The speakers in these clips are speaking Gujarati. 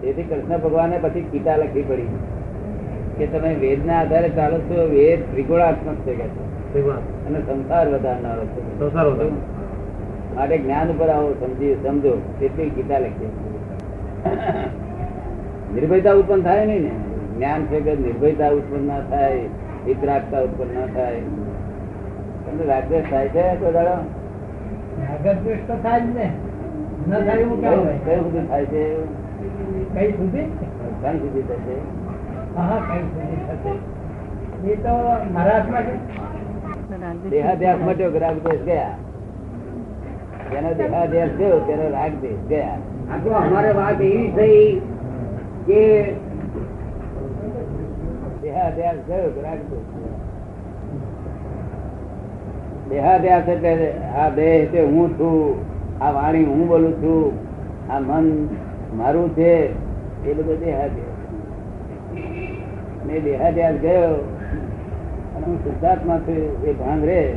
તેથી કૃષ્ણ ભગવાને પછી ગીતા લખી પડી. કે તમે વેદના આધારે ચાલો છો વેદ ત્રિગુણાત્મક છે કે અને સંસાર વધારનારો છે. સંસાર માટે જ્ઞાન ઉપર આવો સમજી સમજો એટલી ગીતા લખી નિર્ભયતા ઉત્પન્ન થાય નહીં ને? જ્ઞાન છે કે નિર્ભયતા ઉત્પન્ન ના થાય વિતરાગતા ઉત્પન્ન ના થાય. તમને રાગદ્વેષ થાય છે કોઈ દાડો? રાગદ્વેષ તો થાય જ ને. ન થાય એવું ક્યાં હોય? કઈ સુધી થાય છે કઈ સુધી કઈ સુધી થશે હા હા, કઈ સુધી થશે એ તો મારા હાથમાં છે દેહાધ્યાસ મટ્યો કે રાગદ્વેષ ગયા જેનો દેહાધ્યાસ થયો તેનો રાગદ્વેષ ગયા આ તો અમારે વાત એવી થઈ કે દેહાધ્યાસ ગયો કે રાગદ્વેષ ગયો. દેહાધ્યાસ એટલે આ દેહ તે હું છું આ વાણી હું બોલું છું? આ મન મારું છે? એ બધો દેહાધ્યાસ. દેહાધ્યાસ ગયો, અને હું શુદ્ધાત્મા છું, એ ભાન રે.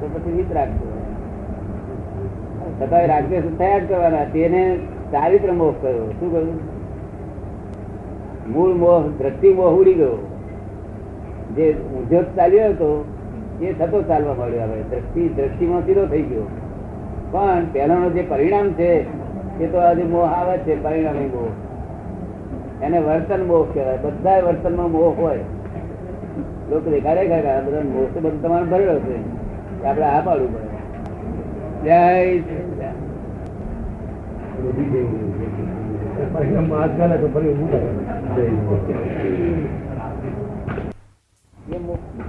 તો પછી વિતરાગ છતાં રાગદ્વેષ થયા જ કરવાના. તેને ચારિત્ર મોહ કર્યો શું કહ્યું? મૂળ મોહ, દ્રષ્ટિ મોહ ઉડી ગયો. જે ઉદ્યોગ ચાલ્યો હતો, એ થતો ચાલવા મળ્યો હવે. દ્રષ્ટિ, દ્રષ્ટિમાં સીધો થઈ ગયો. પણ પહેલાનો જે પરિણામ છે એ તો આજે મોહ આવે છે પરિણામી મોહ. એને વર્તન મોહ કહેવાય. બધા વર્તનમાં મોહ હોય. લોકો દેખાડે ખરા બધા મોહ તો બધું તમારે ભરેલો છે. આપણે આ પાડવું પડે. જય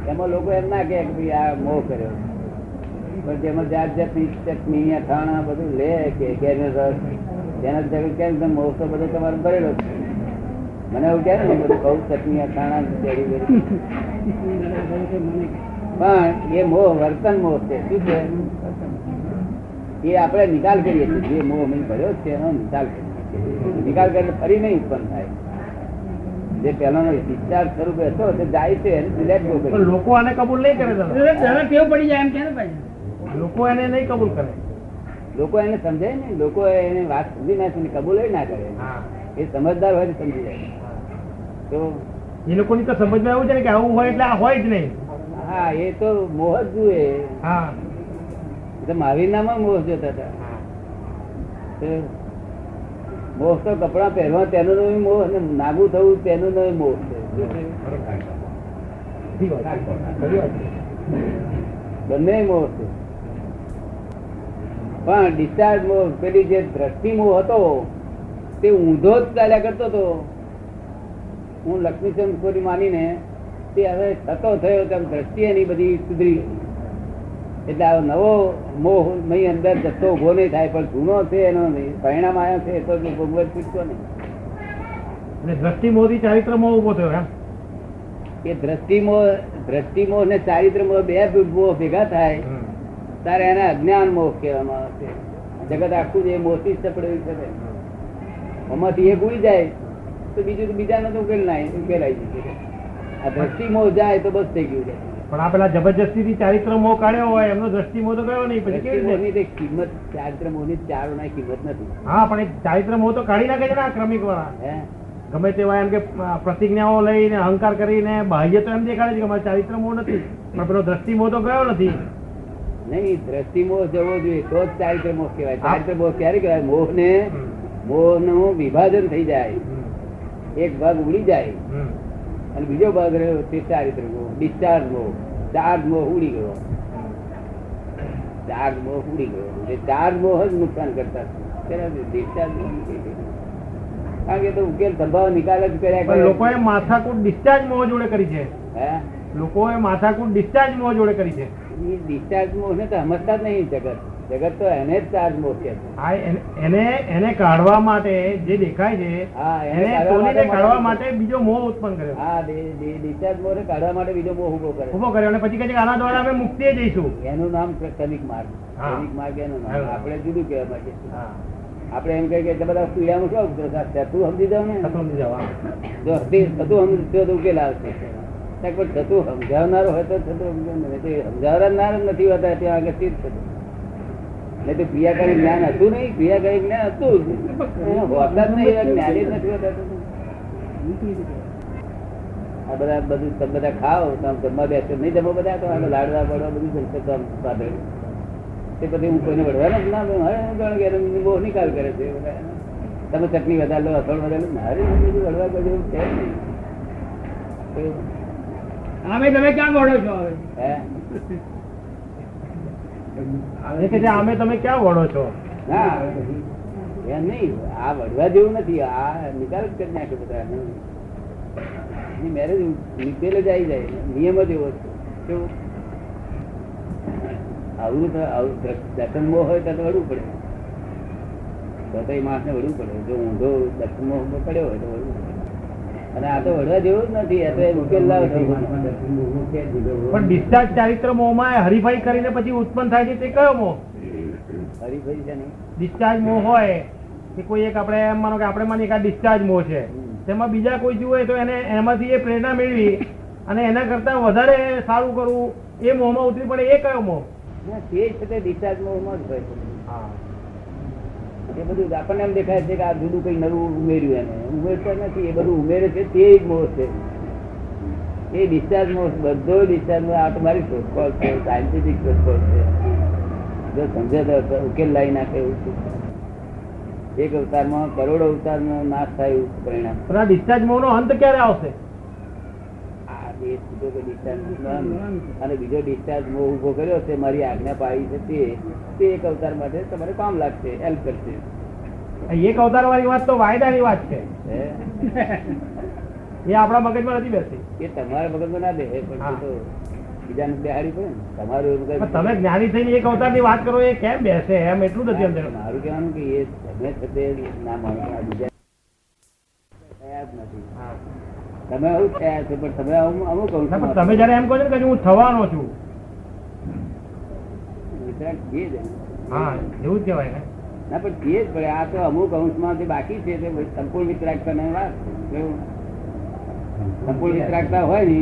એમાં લોકો એમ ના કે ભાઈ આ મોહ કર્યો. પણ જેમાં જાત જાતની ચટણી અથાણા બધું લે કે કેરીનો રસ. તેના જગત કેમ તમે મોસો બધો તમારો ભરેલો છે. મને એવું કહે ને બધું બહુ ચટણી અથાણા પણ એ મોહ વર્તન મોહ છે. શું છે? એ આપણે નિકાલ કરીએ છીએ. જે મોહ મેં ભર્યો છે એનો નિકાલ કરીએ નિકાલ કરીને ફરી નહીં ઉત્પન્ન થાય. જે પહેલાનો વિચાર સ્વરૂપે હતો તે જાય છે. લોકો આને કબૂલ નહીં કરે ટેવ પડી જાય એમ કે ને ભાઈ? લોકો એને નહીં કબૂલ કરે. લોકો એને સમજે ને લોકો એને વાત સમજી ના સમજે કબૂલ ના કરે. એ સમજદાર હોય સમજી જાય. તો એ લોકોની તો સમજમાં એવું છે ને કે આવું હોય એટલે આ હોય જ નહીં. હા એ તો મોહ જ જુએ હા. એ નામાં મોહ જોતા હતા. તો મોહ તો કપડા પહેરવા તેનો નો મોહ અને નાગું થવું તેનો નો મોહ છે. બંને મોહ છે. પણ ડિસ્ચાર્જ મોહ પેલી જે દ્રષ્ટિ મોહ હતો તે ઊંધો જ ચાલ્યા કરતો હતો. હું લક્ષ્મીચંદ કોરી માનીને તે હવે થતો થયો તેમ દ્રષ્ટિ એની બધી સુધરી એટલે આ નવો મોહ મય અંદર જથ્થો ઊભો નહીં થાય પણ જૂનો છે એનો પરિણામ આવ્યો છે તો ભગવત પૂછતો નહીં. દ્રષ્ટિ મોદી ચારિત્ર મોહ ઊભો થયો એમ? એ દ્રષ્ટિમોહ દ્રષ્ટિમોહ ને ચારિત્રમોહ બે મોહ ભેગા થાય તારે એને અજ્ઞાન મોહ કહેવામાં આવે છે. જગત આખું જે મોતી સપડેલું છે તે. એમાંથી એક ઉડી જાય તો બીજું તો બીજાને તો ઉકેલ ના ઉકેલાઈ જશે. આ દ્રષ્ટિ મોહ જાય તો બસ થઈ ગયું છે. પણ આ પેલા જબરજસ્તી થી ચારિત્ર મોહ કાઢ્યો હોય એમનો દ્રષ્ટિ મોહ તો ગયો નહીં પછી કેવી રીતે? કિંમત ચારિત્ર મોહની ચારોના કિંમત નથી. હા પણ એ ચારિત્ર મોહ તો કાઢી નાખે છે ને આ ક્રમિક વાળા હે? ગમે તેવા એમ કે પ્રતિજ્ઞાઓ લઈને અહંકાર કરીને બાહ્ય તો એમ દેખાડે છે કે મારે ચારિત્ર મોહ નથી. પણ પેલો દ્રષ્ટિ મોહ તો ગયો નથી. નહીં દ્રષ્ટિ મોહ જવો જોઈએ તો જ ચારિત્ર મોહ કહેવાય. ચારિત્ર મોહ ક્યારે કહેવાય? મોહ ને મોહનું વિભાજન થઈ જાય. એક ભાગ ઉડી જાય. અને બીજો ભાગ રહ્યો તે ચારિત્ર મોહ ડિસ્ચાર્જ મોહ ચાર્જ મોહ ઉડી ગયો. ચાર્જ મોહ ઉડી ગયો. એટલે ચાર્જ મોહ જ નુકસાન કરતા ડિસ્ચાર્જ કારણ કે તો ઉકેલ સંભાવ નિકાલ જ કર્યા લોકો કરે. લોકોએ માથાકૂટ ડિસ્ચાર્જ મોહ જોડે કરી છે. હે? લોકોએ માથાકૂટ ડિસ્ચાર્જ મોહ જોડે કરી છે. એ ડિસ્ચાર્જ મોહ ને તો સમજતા જ નહીં જગત. જગત તો એને જ ચાર્જ મોહ કે એને- એને કાઢવા માટે જે દેખાય છે હા, એને કાઢવા માટે બીજો મોહ ઉત્પન્ન કર્યો. હા ડિસ્ચાર્જ મોહ ને કાઢવા માટે બીજો મોહ ઊભો કર્યો. ઊભો કર્યો અને પછી કહે છે આના દ્વારા અમે મુક્તિ જઈશું. એનું નામ ક્રમિક માર્ગ. ક્રમિક માર્ગ એનું નામ. આપણે જુદું કહેવા માંગીએ છીએ. હા. આપણે એમ કહીએ કે બધા પીડામાં શું આવતું? તું સમજી જાવ ને. સમજી જાવ. જો થતું સમજ્યો તો ઉકેલ આવશે. પણ થતું સમજાવનારો હોય તો થતું સમજાવનાર. નથી હોતા ત્યાં આગળ સ્થિર થતું. નહીં તો ક્રિયાકારી જ્ઞાન હતું નહીં, ક્રિયાકારી જ્ઞાન હતું હોતા જ નહીં, એવા નથી હોતા. આ બધા બધું તમે બધા ખાઓ, તમે જમવા બેસો, નહીં જમો બધા, તો આગળ લાડવા પડવા બધું જમશે તો સાથે તે પછી હું કોઈને વળવાનો જ ના હું બહુ નિકાલ કરે છે. તમે ચટણી વધારે લો અથડ વધારે મારી બધું બધું એવું છે નહીં. આમે તમે ક્યાં વળો છો હવે? કે છે તમે ક્યાં વળો છો? ના એમ નહીં આ વડવા જેવું નથી આ નિકાલ જ કરી નાખે બધા મેરેજ નીકળે જ આવી જાય નિયમ જ એવો છે. આવું તો હોય તો વળવું પડે. તો તો એ માણસને વળવું પડે. જો ઊંધો મોહ પડ્યો હોય તો વળવું પડે. અને આ તો વળવા જેવું જ નથી તો ઉકેલ લાવ પણ. ડિસ્ચાર્જ ચારિત્ર મોહમાં હરીફાઈ કરીને પછી ઉત્પન્ન થાય છે તે કયો મોહ? હરીફાઈ છે ને. ડિસ્ચાર્જ મોહ હોય કે કોઈ એક આપણે એમ માનો કે આપણે માની કે આ ડિસ્ચાર્જ મોહ છે. તેમાં બીજા કોઈ જુએ તો એને એમાંથી એ પ્રેરણા મેળવી અને એના કરતા વધારે સારું કરવું એ મોહમાં ઉતરી પડે એ કયો મોહ? તે છે તે ડિસ્ચાર્જ મોહમાં જ હોય છે. એ બધું આપણને એમ દેખાય છે કે આ જુદું કઈ નવું ઉમેર્યું એને. ઉમેરતા નથી એ બધું ઉમેરે છે તે જ મોહ છે. એ ડિસ્ચાર્જ મોહ બધો ડિસ્ચાર્જ મોહ આ તમારી શોધખોળ છે સાયન્ટિફિક શોધખોળ છે. જો સમજે તો ઉકેલ લાવી નાખે એવું છે. એક અવતારમાં કરોડો અવતારનો નાશ થાય એવું પરિણામ. ડિસ્ચાર્જ મોનો અંત ક્યારે આવશે? મોહ અને બીજો ડિસ્ચાર્જ મોહ ઊભો કર્યો છે મારી આજ્ઞા પાડી છે તે. તે એક અવતાર માટે તમારે કામ લાગશે હેલ્પ કરશે. એક અવતાર વાળી વાત તો વાયદાની વાત છે. એ આપણા મગજમાં નથી બેસતી. એ તમારા મગજમાં ના દે પણ તો બીજાને બેહાડી પડે ને. તમારું તમે જ્ઞાની થઈને એક અવતારની વાત કરો એ કેમ બેસે? એમ એટલું નથી અંદર. મારું કહેવાનું કે એ તમે છે ના આ બીજા થયા જ નથી. તમે આવું થયા છે પણ તમે અમુક ના, તમે જયારે એમ કહો છો ને કે હું થવાનો છું એવું જ કહેવાય ને. ના પણ છીએ જ પડે આ તો અમુક અંશમાં જે બાકી છે તે સંપૂર્ણ વિતરાગતા ની વાત સંપૂર્ણ વિતરાગતા હોય ને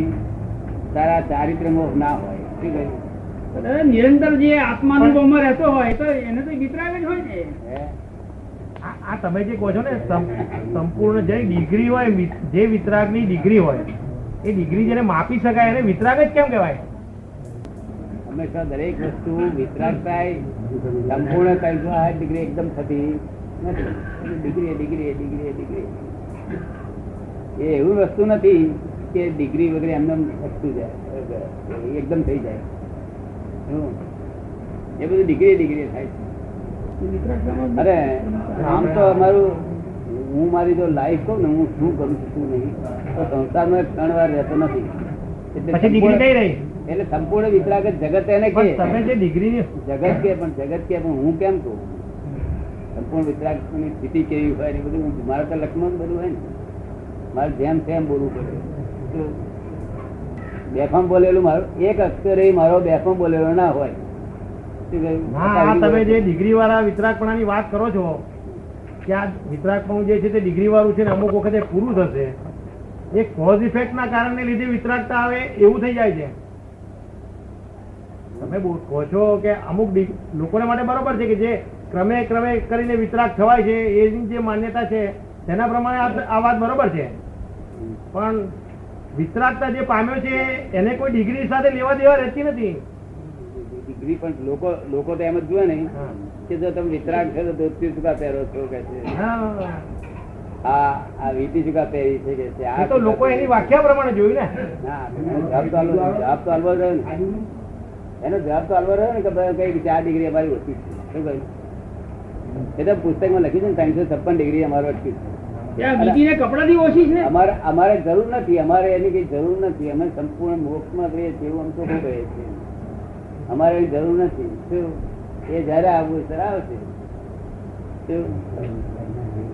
તારા ચારિત્ર મોહ ના હોય શું કહ્યું? નિરંતર જે આત્માનુભવમાં રહેતો હોય તો એને તો વિતરાગ જ હોય ને. આ આ તમે જે કહો છો ને સંપૂર્ણ જે ડિગ્રી હોય જે વિતરાગની ડિગ્રી હોય એ ડિગ્રી જેને માપી શકાય એને વિતરાગ જ કેમ કહેવાય? હંમેશા દરેક વસ્તુ વિતરાગતા સંપૂર્ણ ત્રણસો આઠ ડિગ્રી એકદમ થતી નથી. ડિગ્રી ડિગ્રી ડિગ્રી ડિગ્રી એ એવું વસ્તુ નથી કે ડિગ્રી વગેરે એમને થતું જાય એકદમ થઈ જાય. એ બધું ડિગ્રી ડિગ્રી થાય છે. અરે આમ તો અમારું હું મારી જો લાઈફ કહું ને હું શું કરું છું શું નહીં. તો સંસારમાં ત્રણ વાર રહેતો નથી. એટલે પછી ડિગ્રી કઈ રહી? એટલે સંપૂર્ણ વિતરાગ જગત એને કે તમે જે ડિગ્રી જગત કે પણ જગત કે પણ હું કેમ કહું? સંપૂર્ણ વિતરાગની સ્થિતિ કેવી હોય ને બધું? મારે તો લક્ષ્મણ બધું હોય ને. મારે જેમ તેમ બોલવું પડે. બેફામ બોલેલું મારું એક અક્ષર મારો બેફામ બોલેલો ના હોય. તમે જે ડિગ્રી વાળા વિતરાગપણાની વાત કરો છો કે આ વિતરાગપણું જે છે તે ડિગ્રી વાળું છે ને અમુક વખતે પૂરું થશે. એ કોઝ ઇફેક્ટ ના કારણે લીધે વિતરાગતા આવે એવું થઈ જાય છે. તમે કહો છો કે અમુક લોકોને માટે બરોબર છે કે જે ક્રમે ક્રમે કરીને વિતરાગ થવાય છે એની જે માન્યતા છે તેના પ્રમાણે આ- વાત બરોબર છે. પણ વિતરાગતા જે પામ્યો છે એને કોઈ ડિગ્રી સાથે લેવા દેવા રહેતી નથી. ડિગ્રી પણ લોકો લોકો તો એમ જ જુએ ને કે જો તમે વિતરાગ છો તો ધોતી ચૂકા પહેરો છો કે છે. હા. આ આ વીટી શું પહેરી છે કે છે. આ તો લોકો એની વ્યાખ્યા પ્રમાણે જોયું ને. હા જવાબ તો જવાબ તો ને. એનો જવાબ તો આલવો રહ્યો ને કે કઈ ચાર ડિગ્રી અમારી ઓછી છે. શું કહ્યું? એ તો પુસ્તકમાં લખ્યું છે ને ત્રણસો છપ્પન ડિગ્રી અમારો અટકી છે. કપડાથી ઓછી છે? અમારે અમારે જરૂર નથી અમારે એની કઈ જરૂર નથી. અમે સંપૂર્ણ મોક્ષમાં રહીએ છીએ એવું અમે તો કહે છીએ અમારે એની જરૂર નથી. શું? એ જયારે આવવું ત્યારે આવશે.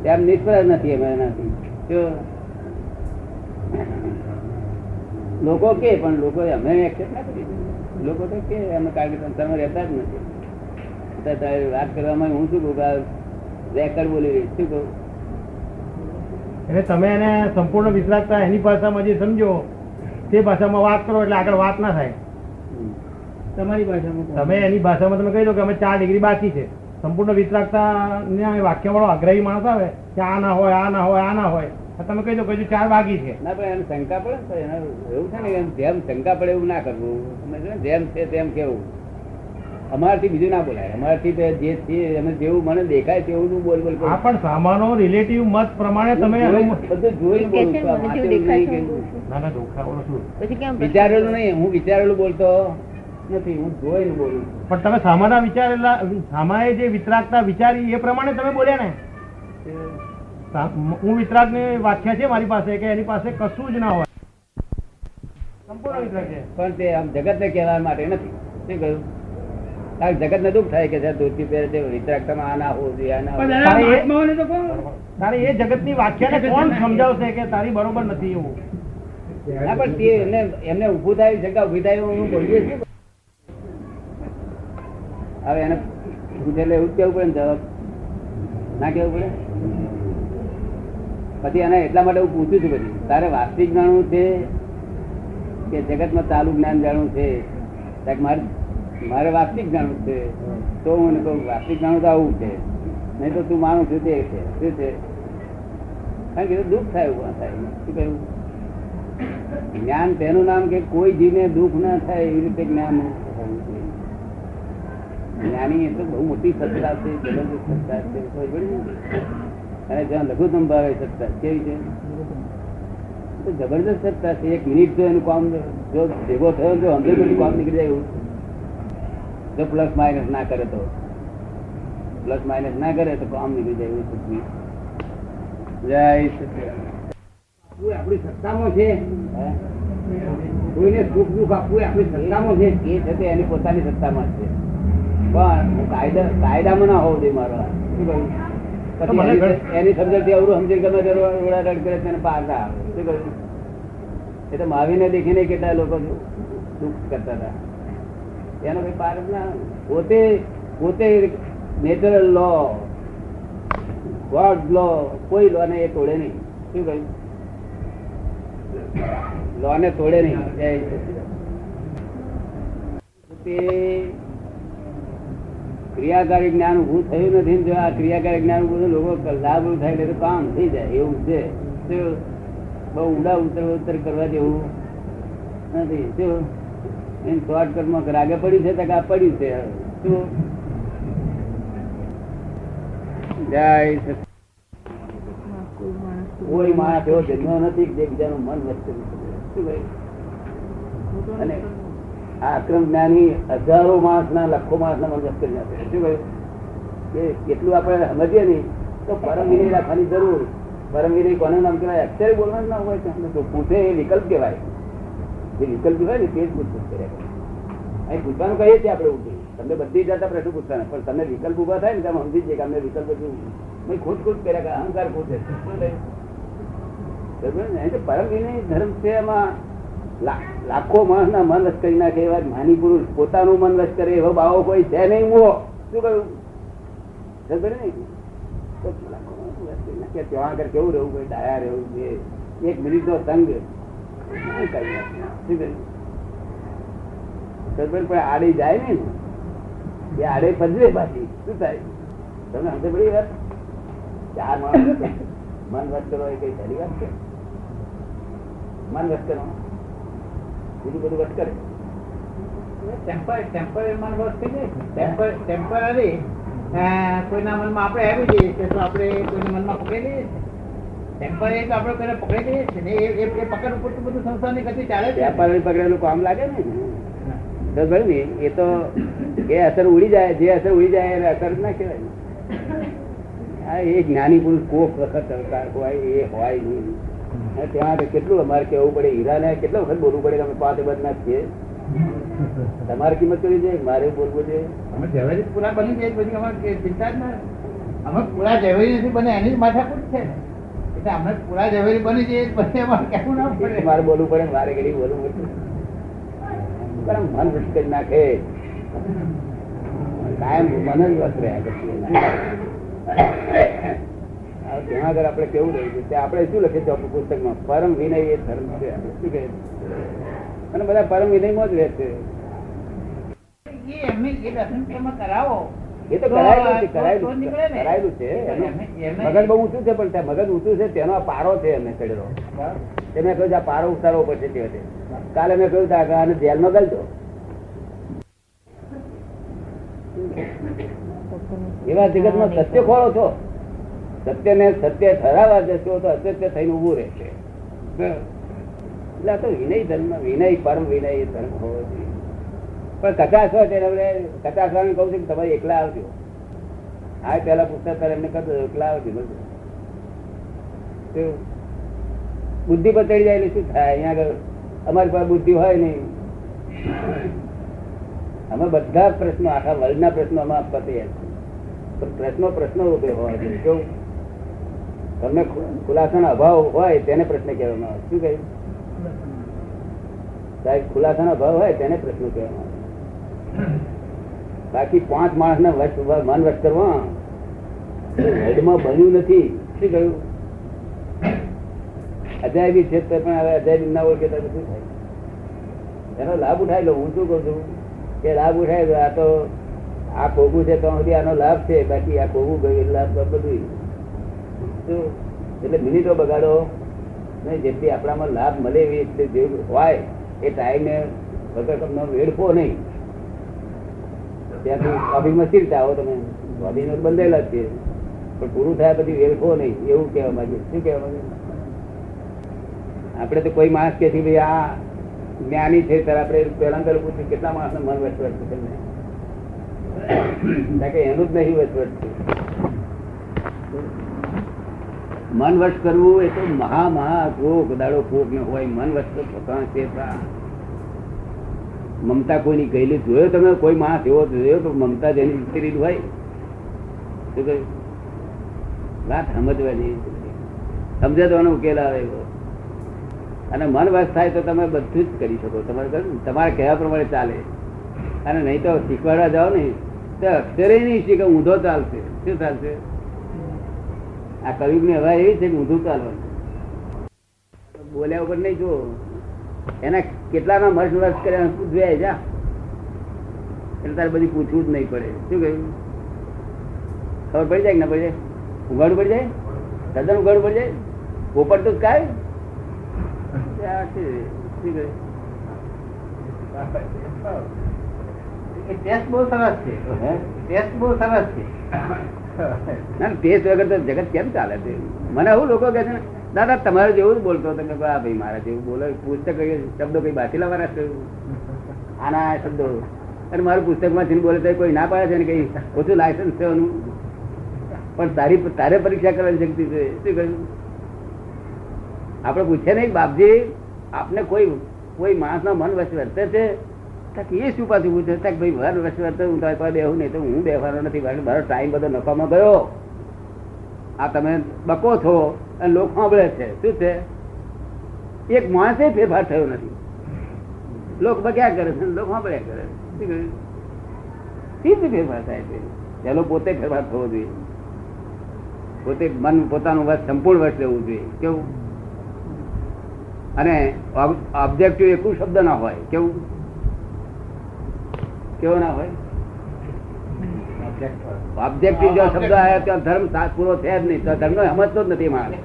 તેમ નિષ્ફળ નથી અમે એનાથી. શું? લોકો કે પણ લોકો અમે એક્સેપ્ટ ના કરી લોકો તો કે એમ કારણ કે સંસારમાં રહેતા જ નથી. તારે વાત કરવામાં હું શું કહું રેકર્ડ બોલી રહી શું કહું? એટલે તમે એને સંપૂર્ણ વિશ્વાસતા એની ભાષામાં જે સમજો તે ભાષામાં વાત કરો એટલે આગળ વાત ના થાય. તમારી ભાષામાં તમે એની ભાષામાં તમે કહી દો કે અમે ચાર ડિગ્રી બાકી છે. સંપૂર્ણ વિતરાગતા વાક્ય વાળો આગ્રહી માણસ આવે કે આ ના હોય આ ના હોય આ ના હોય. તમે કહી દો કે ચાર બાકી છે. ના પણ એને શંકા પડે ને એને એવું છે ને જેમ શંકા પડે એવું ના કરવું. ને? જેમ છે તેમ કેવું. અમારથી બીજું ના બોલાય. અમારથી જે છે અમે જેવું મને દેખાય તેવું હું બોલ બોલ આ પણ સામાનો રિલેટિવ મત પ્રમાણે તમે હું જોઈ- બધું જોઈને ના ના શું વિચારેલું નહીં હું વિચારેલું બોલતો નથી હું જોઈને બોલું. પણ તમે સામાના વિચારેલા સામાએ જે વિતરાગતા વિચારી એ પ્રમાણે તમે બોલ્યા ને? હું વિતરાગની વ્યાખ્યા છે મારી પાસે કે એની પાસે કશું જ ના હોય. સંપૂર્ણ વિતરાગ છે. પણ તે આમ જગત ને કહેવા માટે નથી. શું કહ્યું? કારણ જગત ને દુઃખ થાય કે છે ધોતી પહેરે છે આ ના હોવું જોઈએ આ ના હોવું. દાદા, તારે એ- જગતની વ્યાખ્યાને કોણ સમજાવશે કે તારી બરોબર નથી એવું? જોઈએ. ના પણ તે એમને એમને ઉભું થાય શંકા ઊભી થાય હું બોલીએ છીએ. હવે એને પૂછેલે એવું કેવું પડે ને જવાબ? ના કેવું પડે? પછી એને એટલા માટે હું પૂછું છું પછી, તારે વાસ્તવિક જાણવું છે કે જગતમાં ચાલુ જ્ઞાન જાણવું છે? મારે મારે વાસ્તવિક જાણવું છે. તો હું કહું, વાસ્તવિક જાણવું તો આવું છે. નહીં તો તું માનું છું તે છે. શું છે? કારણ કે દુઃખ થાય એવું થાય. શું કહ્યું? જ્ઞાન તેનું નામ કે કોઈ જીવને દુઃખ ના થાય એવી રીતે જ્ઞાન. જ્ઞાની એ તો બહુ મોટી સત્તા છે જબરદસ્ત સત્તા છે, કોઈ? અને જ્યાં લઘુત્તમ ભાવે સત્તા કેવી છે? જબરદસ્ત સત્તા છે. એક મિનિટ જો એનું કામ જો ભેગો થયો જો અંદર બધું કામ નીકળી જાય એવું. જો પ્લસ માઇનસ ના કરે તો. પ્લસ માઇનસ ના કરે તો કામ નીકળી જાય એવું સત્ય જય સત્ય આપણી સત્તામાં છે. કોઈને સુખ દુઃખ આપવું આપણી સત્તામાં છે. એ છે તે એની પોતાની સત્તામાં છે. પણ કાયદા કાયદામાં ના હોવું જોઈએ મારો. શું કહ્યું? એની- સમજણથી અવરું સમજી ગમે રડ કરે તેને પાર ના આવે. શું કહ્યું? એ તો માવીને દેખીને કેટલા લોકો દુઃખ કરતા હતા. એનો કઈ પાર ના પોતે પોતે નેચરલ લો ગોડ લો કોઈ લો ને એ તોડે નહીં. શું કહ્યું? લો ને તોડે નહીં. તે ક્રિયાકારી જ્ઞાન ઉભું થયું નથી જો આ ક્રિયાકારી જ્ઞાન ઉભું લોકો લાભ થાય એટલે તો કામ થઈ જાય એવું છે. બહુ ઊંડા ઉતર ઉતર કરવા જેવું નથી. શું એમ શોર્ટકટમાં રાગે પડ્યું છે તક આ પડ્યું છે. શું જય કોઈ માણસ એવો જન્મ નથી કે જે બીજાનું મન વસ્તુ અને આ અક્રમ જ્ઞાની હજારો માણસ ના લખો માણસ ના મન કરી નાખે. શું કહ્યું? કે કેટલું આપણે સમજીએ નહીં, તો પરમ વિનય રાખવાની જરૂર. પરમ વિનય કોને નામ કહેવાય? અત્યારે બોલવાનું ના હોય તો પૂછે એ વિકલ્પ કહેવાય. જે વિકલ્પ કહેવાય ને, તે જ પૂછપુછ કરે અહીં પૂછવાનું કહીએ છીએ આપણે ઉઠી તમને બધી જાત આપણે શું પૂછતા પણ તમને વિકલ્પ ઊભા થાય ને તમે સમજી જઈએ કે અમને વિકલ્પ મેં ખુદ ખુદ કર્યા કે અહંકાર ખુદ. છે પરમ વિનય ધર્મ છે એમાં લા- લાખો માણસના મન રસ કરી નાખે એવા જ્ઞાની પુરુષ પોતાનું મન રસ કરે એવો બાવો કોઈ છે નહીં હું શું કહ્યું? ને? માણસ. ત્યાં નો ના આડી જાય ને. એ આડે પજવે પાછી. શું થાય? તમને સમજે પડી વાત? ચાર માણસ મન વસ્ત એ વાત છે? મન વચ કરો. બીજું બધું વચ કરે. ટેમ્પરરી ટેમ્પરરી, કોઈના મનમાં આપણે આવી જઈએ છીએ તો આપણે કોઈના મનમાં પકડી લઈએ છીએ. ટેમ્પરરી તો આપણે કોઈને પકડી લઈએ છીએ ને એ એ- એ પકડ ઉપર બધું સંસારની ગતિ ચાલે છે. પકડેલું કામ લાગે ને. એ તો એ અસર ઉડી જાય જે અસર ઉડી જાય એ અસર ના કહેવાય. આ એ જ્ઞાની પુરુષ કોક વખત હોય એ હોય નહીં. ત્યાં કેટલું અમારે કેવું પડે? હીરાને કેટલા વખત બોલવું પડે અમે પાંચ બદના ના છીએ? તમારે કિંમત કરી છે? મારે બોલવું છે. અમે ઝવેરી પૂરા બની જાય પછી અમારે ચિંતા જ ના અમે પૂરા ઝવેરી નથી બને એની જ માથાકૂટ છે. એટલે અમે પૂરા ઝવેરી બની જઈએ પછી અમારે કેવું ના પડે. મારે બોલવું પડે મારે ઘડી બોલવું પડે પણ મન વશ જ નાખે. કાયમ મન જ વસ્ત રહ્યા ત્યાં આગળ આપણે કેવું રહ્યું છે આપણે શું લખે છે આપણું પુસ્તકમાં? પરમ વિનય એ ધર્મ છે. આપણે શું કહે છે? અને બધા પરમ વિનયમાં જ રહે છે. એ તો કરાયેલું છે કરાયેલું તો છે, નીકળે ને. કરાયેલું છે. એનું એમને- એમને- મગજ બહુ ઊંચું છે પણ ત્યાં મગજ ઊંચું છે તેનો પારો છે એમને ચડેલો. તે મેં કહ્યું આ પારો ઉતારવો પડશે તે વખતે. કાલે મેં કહ્યું તા કે આને જેલમાં ગલજો એવા જગતમાં સત્ય ખોળો છો. સત્યને સત્ય ઠરાવવા જશો તો અસત્ય થઈને ઉભું રહેશે. એટલે તો વિનય ધર્મ, વિનય પરમ વિનય ધર્મ હોવો જોઈએ. પણ કચાશ હોય તેને આપણે કચાશ વાળાને કહું છું કે તમે એકલા આવજો. આ પેલા પુસ્તક તારે એમને કહી એકલા આવજો. બધું બુદ્ધિ પર ચડી જાય એટલે શું થાય? અહીંયા આગળ અમારી પાસે બુદ્ધિ હોય નહીં. અમે બધા પ્રશ્નો, આખા વર્લ્ડના પ્રશ્નો અમે આપવા તૈયાર છીએ પણ પ્રશ્નો પ્રશ્નો ઉભે હોવા જોઈએ. કેવું? તમને ખુલાસાનો અભાવ હોય તેને પ્રશ્ન કહેવામાં આવે. શું કહ્યું? સાહેબ, ખુલાસાનો અભાવ હોય તેને પ્રશ્ન કહેવામાં આવે. બાકી પાંચ માણસ ને મન વચ કરવા હેડમાં બન્યું નથી. શું કહ્યું? અજાયબી છે પણ હવે અજાયબી ના ઓળખે તો શું થાય? એનો લાભ ઉઠાવી લો, હું શું કહું છું? કે લાભ ઉઠાવી આ તો આ કોગું છે, તો સુધી આનો લાભ છે. બાકી આ કોગું ગયું લાભ બધું? એટલે મિનિટો બગાડો. નહીં જેટલી આપણામાં લાભ મળે એવી જે હોય, એ ટાઈમે વગર વેડફો નહીં. ત્યાંથી કોબીમાં ચીરતા આવો તમે. કોબીનો બંધેલા જ છે. પણ પૂરું થયા પછી વેડફો નહીં. એવું કહેવા માંગે. શું કહેવા માંગે? આપણે તો કોઈ માણસ કે ભાઈ, આ જ્ઞાની છે, ત્યારે આપણે પહેલા પેલું પૂછ્યું, કેટલા માણસને મન વસવટ છે તમને? કે એનું જ નહીં વસવટ છે. મન વશ કરવું એ તો મહા મહા કોક દાડો કોક ને હોય મન વશ મમતા કોઈની ગયેલી જોયો તમે? કોઈ માણસ એવો જોયો તો મમતા જેની વિસ્તરેલી હોય? શું કહ્યું? વાત સમજવાની સમજે તો ઉકેલ આવે એવો. અને મન વશ થાય તો તમે બધું જ કરી શકો. તમારે ને, કહેવા પ્રમાણે ચાલે. અને નહીં તો શીખવાડવા જાઓ ને. તો અક્ષરે નહીં શીખે ઊંધો ચાલશે. શું ચાલશે? આ કવિ ની હવા એવી છે કે ઊંધું ચાલવાનું બોલ્યા વગર નહીં જો એના કેટલાના મર્ષ વર્ષ કર્યા પૂછવે જા. એટલે તારે બધી પૂછવું જ નહીં પડે. શું કહ્યું? ખબર પડી જાય કે ના પડી જાય? ઉઘાડું પડી જાય? તદ્દન ઉઘાડું પડી જાય? પોપટ તો કાય ટેસ્ટ બહુ સરસ છે. હે? ટેસ્ટ બહુ સરસ છે. ના વગર તો જગત કેમ ચાલે છે? મને એવું લોકો કહે છે ને દાદા તમારે જેવું બોલતો તમે કહો, ભાઈ મારા જેવું બોલો. પુસ્તક શબ્દો કઈ બાકી લાવવાના છે? આના શબ્દો. અને મારું પુસ્તકમાં થી બોલે તો કોઈ ના પાડે છે ને કઈ ઓછું લાયસન્સ છે એનું? પણ તારી તારે પરીક્ષા કરવાની શક્તિ છે. શું કહ્યું? આપણે પૂછે નહીં બાપજી આપને કોઈ કોઈ માણસના મન વચ્ચે વર્તે છે? એ શું પાછું પૂછે તો ભાઈ, વર વર્ષ વર્ષ હું પાસે બેહું નહીં તો હું બેહવાનો નથી. મારો ટાઈમ બધો નફામાં ગયો. આ તમે બકો છો અને લોકો સાંભળે છે. શું છે? એક માણસે ફેરફાર થયો નથી. લોક બગ્યા કરે છે? લોકો સાંભળ્યા કરે છે. કહ્યું? ફેરફાર થાય છે? પેલો પોતે ફેરફાર થવો જોઈએ. પોતે મન પોતાનું વર્ષ સંપૂર્ણ વર્ષ લેવું જોઈએ. કેવું? અને ઓબ્જેક્ટિવ એકું શબ્દ ના હોય. કેવું? કેવો ના હોય? ઓબ્જેક્ટિવ જો શબ્દ આવ્યો તો ધર્મ પૂરો થયા જ નહીં. તો ધર્મ સમજતો જ નથી માણસ.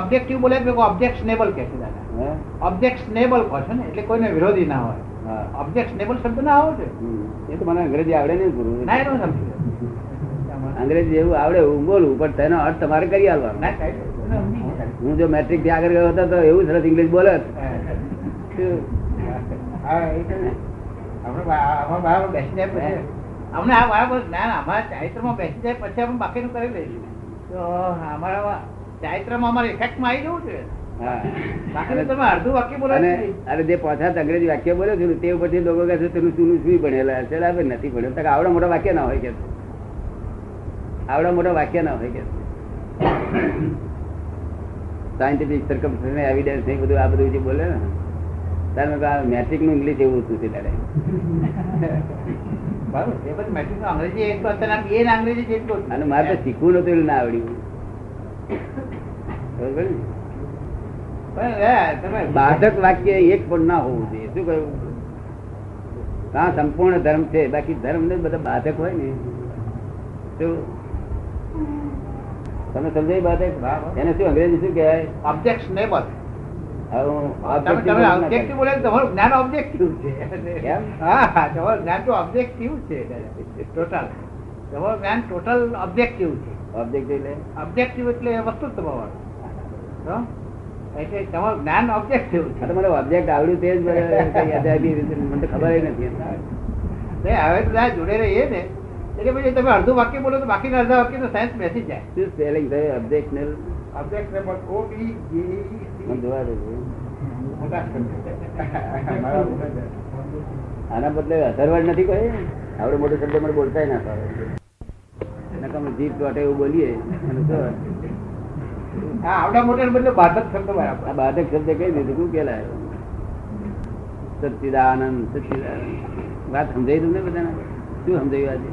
ઓબ્જેક્ટિવ બોલે ઓબ્જેક્શનેબલ કે છે દાદા. ઓબ્જેક્શનેબલ કહો છો ને એટલે કોઈને વિરોધી ના હોય. ઓબ્જેક્શનેબલ શબ્દ ના આવો છે એ તો મને અંગ્રેજી આવડે નહીં ગુરુ ના એનો સમજી અંગ્રેજી જેવું આવડે હું બોલું પણ તેનો અર્થ તમારે કરી આલવાનો. ના સાહેબ, એને સમજી ગયા. હું જો મેટ્રિકથી આગળ ગયો હતો તો એવું સરસ ઇંગ્લિશ બોલે અમને આ બરાબર જ્ઞાન અમારા ચારિત્રમાં બેસી જાય પછી આપણે બાકીનું કરી લઈશું. તો અમારા ચારિત્રમાં અમારે ઇફેક્ટમાં આવી જવું જોઈએ બોલો અરે જે પાછા અંગ્રેજી વાક્ય બોલ્યો છું તે પછી લોકો કહે છે તેનું શું શું ભણેલા છે નથી ભણ્યો. આવડા મોટા વાક્ય ના હોય કે આવડા મોટો વાક્ય ના હોય કે. સાયન્ટિફિક સરકમ એવિડન્સ ને બધું આ બધું જે બોલે ને તારે આ મેટ્રિકનું ઇંગ્લિશ એવું હતું છે બધું મેટ્રિક અંગ્રેજી એક તો અત્યારે BA ને અંગ્રેજી જેટલું જ. અને મારે તો શીખવું નતું ના આવડ્યું. હા, બાધક વાક્ય એક પણ ના હોવું જોઈએ. શું કહ્યું? ત્યાં સંપૂર્ણ ધર્મ છે બાકી ધર્મ ને બધા બાધક હોય ને. તો તમે સમજાય વાત એને શું અંગ્રેજી શું કહેવાય? Objectionable. હવે હું તમે objective તમે બોલું ના objective બોલે તો તમારું જ્ઞાન objective છે. કેમ? હા હા, જ્ઞાન તો objective છે. ટોટલ તમારું જ્ઞાન છે. Objective એટલે? Objective એટલે વસ્તુ તમારું. એટલે તમારું જ્ઞાન objective આ છે મને ઓબ્જેક્ટ આવડ્યું તે જ મને ખબર નથી હવે બધા જોડે રહીએ ને. એટલે પછી તમે અડધું વાક્ય બોલો તો બાકીના અડધા વાક્ય તો સાયન્સ બેસી જાય. શું સ્પેલિંગ થયું ઓબ્જેક્શનલ E મને જોવા દેજો આના બદલે અધરવર્ડ નથી કહે આવડે મોટો શબ્દ મને બોલતા ના ફાવે. નકામું જીભ ચોટે એવું બોલીએ? આવડા મોટા બદલે બાધક શબ્દ બરાબર. આ બાધક શબ્દ કઈ દીધું. શું કેલાય સચ્ચિદાનંદ સચ્ચિદાનંદ. વાત સમજાઈ તમને બધાને? શું સમજાયું આજે?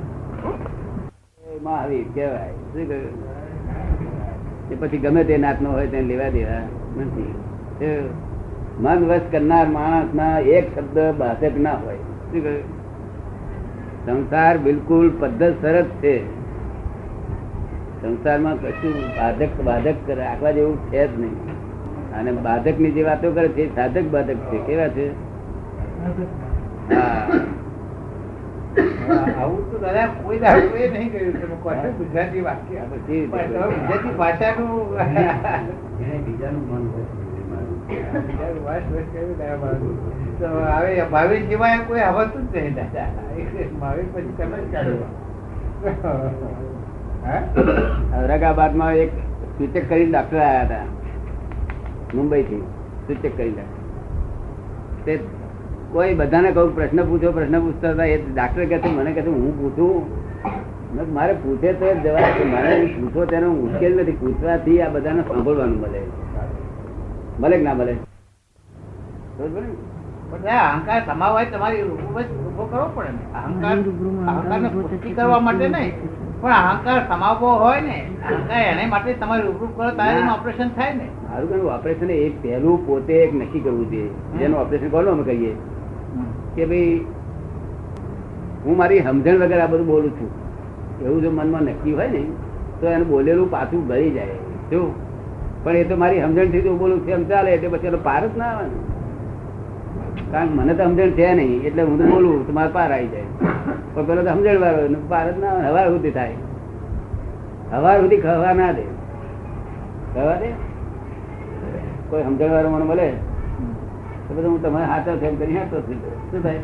મહાવીર કેવાય શું કહ્યું? પછી ગમે તે નાતનો હોય તેને લેવા દેવા નથી. મન વશ કરનાર માણસ ના એક શબ્દ બાધક ના હોય. શું કહ્યું? સંસાર બિલકુલ પદ્ધત સરસ છે. સંસારમાં કશું બાધક બાધક રાખવા જેવું છે જ નહીં. અને બાધકની જે વાતો કરે છે સાધક બાધક છે. કેવા છે? હા. આવું તો દાદા કોઈ દાડો એ નહીં કહ્યું તમે કહો. ગુજરાતી વાક્ય. પછી પણ તમે ગુજરાતી ભાષાનું બીજાનું વાત હોય કેવું દાદા મારું? તો હવે ભાવિક સિવાય કોઈ આવતું જ નહીં દાદા. ભાવિક પછી તમે જ ઔરંગાબાદમાં એક સૂચક કરી ડોક્ટર આવ્યા હતા. મુંબઈ થી સૂચક કરી ડોક્ટર કોઈ બધાને કહું પ્રશ્ન પૂછો પ્રશ્ન પૂછતા હતા એ ડાક્ટર કહે છે મને કહે છે હું પૂછું. મારે પૂછે તો જવાબ છે. મારે પૂછો તેનો મુશ્કેલ નથી પૂછવાથી આ બધાને સાંભળવાનું મળે. ભલે કે ના ભલે અહંકાર સમાવાય તમારી ઊભો કરવો પડે ને. અહંકાર અહંકારને પુષ્ટિ કરવા માટે નહીં પણ અહંકાર સમાવવો હોય ને અહંકાર એને માટે તમારે રૂબરૂ કરો ત્યારે ઓપરેશન થાય ને. મારું કહ્યું ઓપરેશન એ પહેલું પોતે એક નક્કી કરવું જોઈએ. જેનું ઓપરેશન કોનું અમે કહીએ કે ભાઈ હું મારી સમજણ વગર આ બધું બોલું છું. એવું જો મનમાં નક્કી હોય ને, તો એનું બોલેલું પાછું ગળી જાય. શું? પણ એ તો મારી સમજણથી જો બોલું છું, એમ ચાલે, એટલે પછી એનો પાર જ ના આવે ને કારણ મને તો સમજણ છે નહીં, એટલે હું તો બોલું તો મારે પાર આવી જાય. પણ પેલો તો સમજણ વાળો પાર જ ના આવે હવાર સુધી થાય. હવાર સુધી ખવા ના દે. ખવા દે કોઈ સમજણ વાળો મને મળે તો બધું હું તમારે હાથા છે કરી હાથો છું. શું થાય?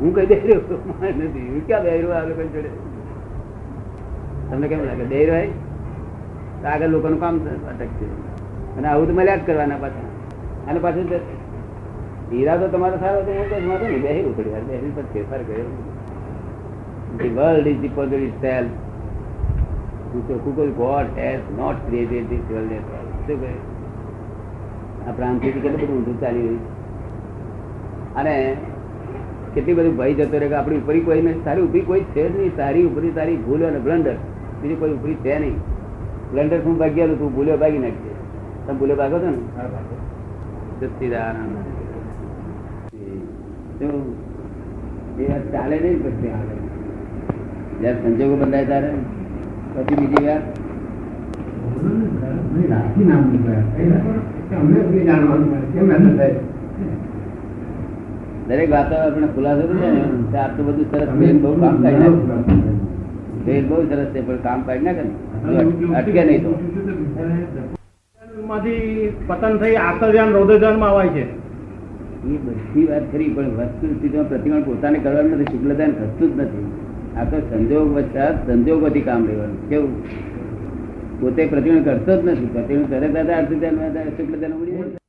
હું કઈ દઈ રહ્યો નથી. હું ક્યાં દઈ રહ્યો આ લોકો જોડે? તમને કેમ લાગે? દઈ રહ્યો તો આગળ લોકોનું કામ અટકશે અને આવું તો મળ્યા જ કરવાના પાછા. અને પાછું ઈરાદો તમારો સારો તો હું કઈ વાંધો નહીં. બેહી થોડી યાર બેહી પર ફેરફાર કર્યો. The world is the puzzle itself. God has not created this world at all. શું કહે? આ પ્રાંતિથી કેટલું બધું ઊંધું ચાલી રહ્યું અને કેટલી બધી ભય જતો રહે કે આપણી ઉપરી કોઈ નહીં તારી ઉપરી કોઈ છે જ નહીં તારી ઉપરી તારી ભૂલ અને બ્લન્ડર બીજી કોઈ ઉપરી છે નહીં બ્લન્ડર શું ભાગ્યાલું તું ભૂલ્યો ભાગી નાખજે તમે ભૂલ્યો ભાગો છો ને સચ્ચિદાનંદ એ વાત ચાલે નહીં પછી જયારે સંજોગો બંધાય ત્યારે પછી બીજી વાર દરેક વાતો આપણે ખુલાસો છે ને. આટલું બધું સરસ બેન બહુ કામ કાઢી નાખે. બેન બહુ સરસ છે પણ કામ કાઢી નાખે ને. અટકે નહીં તો. માંથી પતન થઈ આકલ્યાન રૌદ્રજાનમાં આવાય છે. એ બધી વાત ખરી પણ વસ્તુ સ્થિતિમાં પ્રતિમાન પોતાને કરવાનું નથી. શુક્લદાન ખસતું જ નથી. આ તો સંજોગ વચ્ચે સંજોગોથી કામ લેવાનું. કેવું? પોતે પ્રતિબંધ કરતો જ નથી. પ્રતિમાન તરત જ શુક્લદાન ઉડી જાય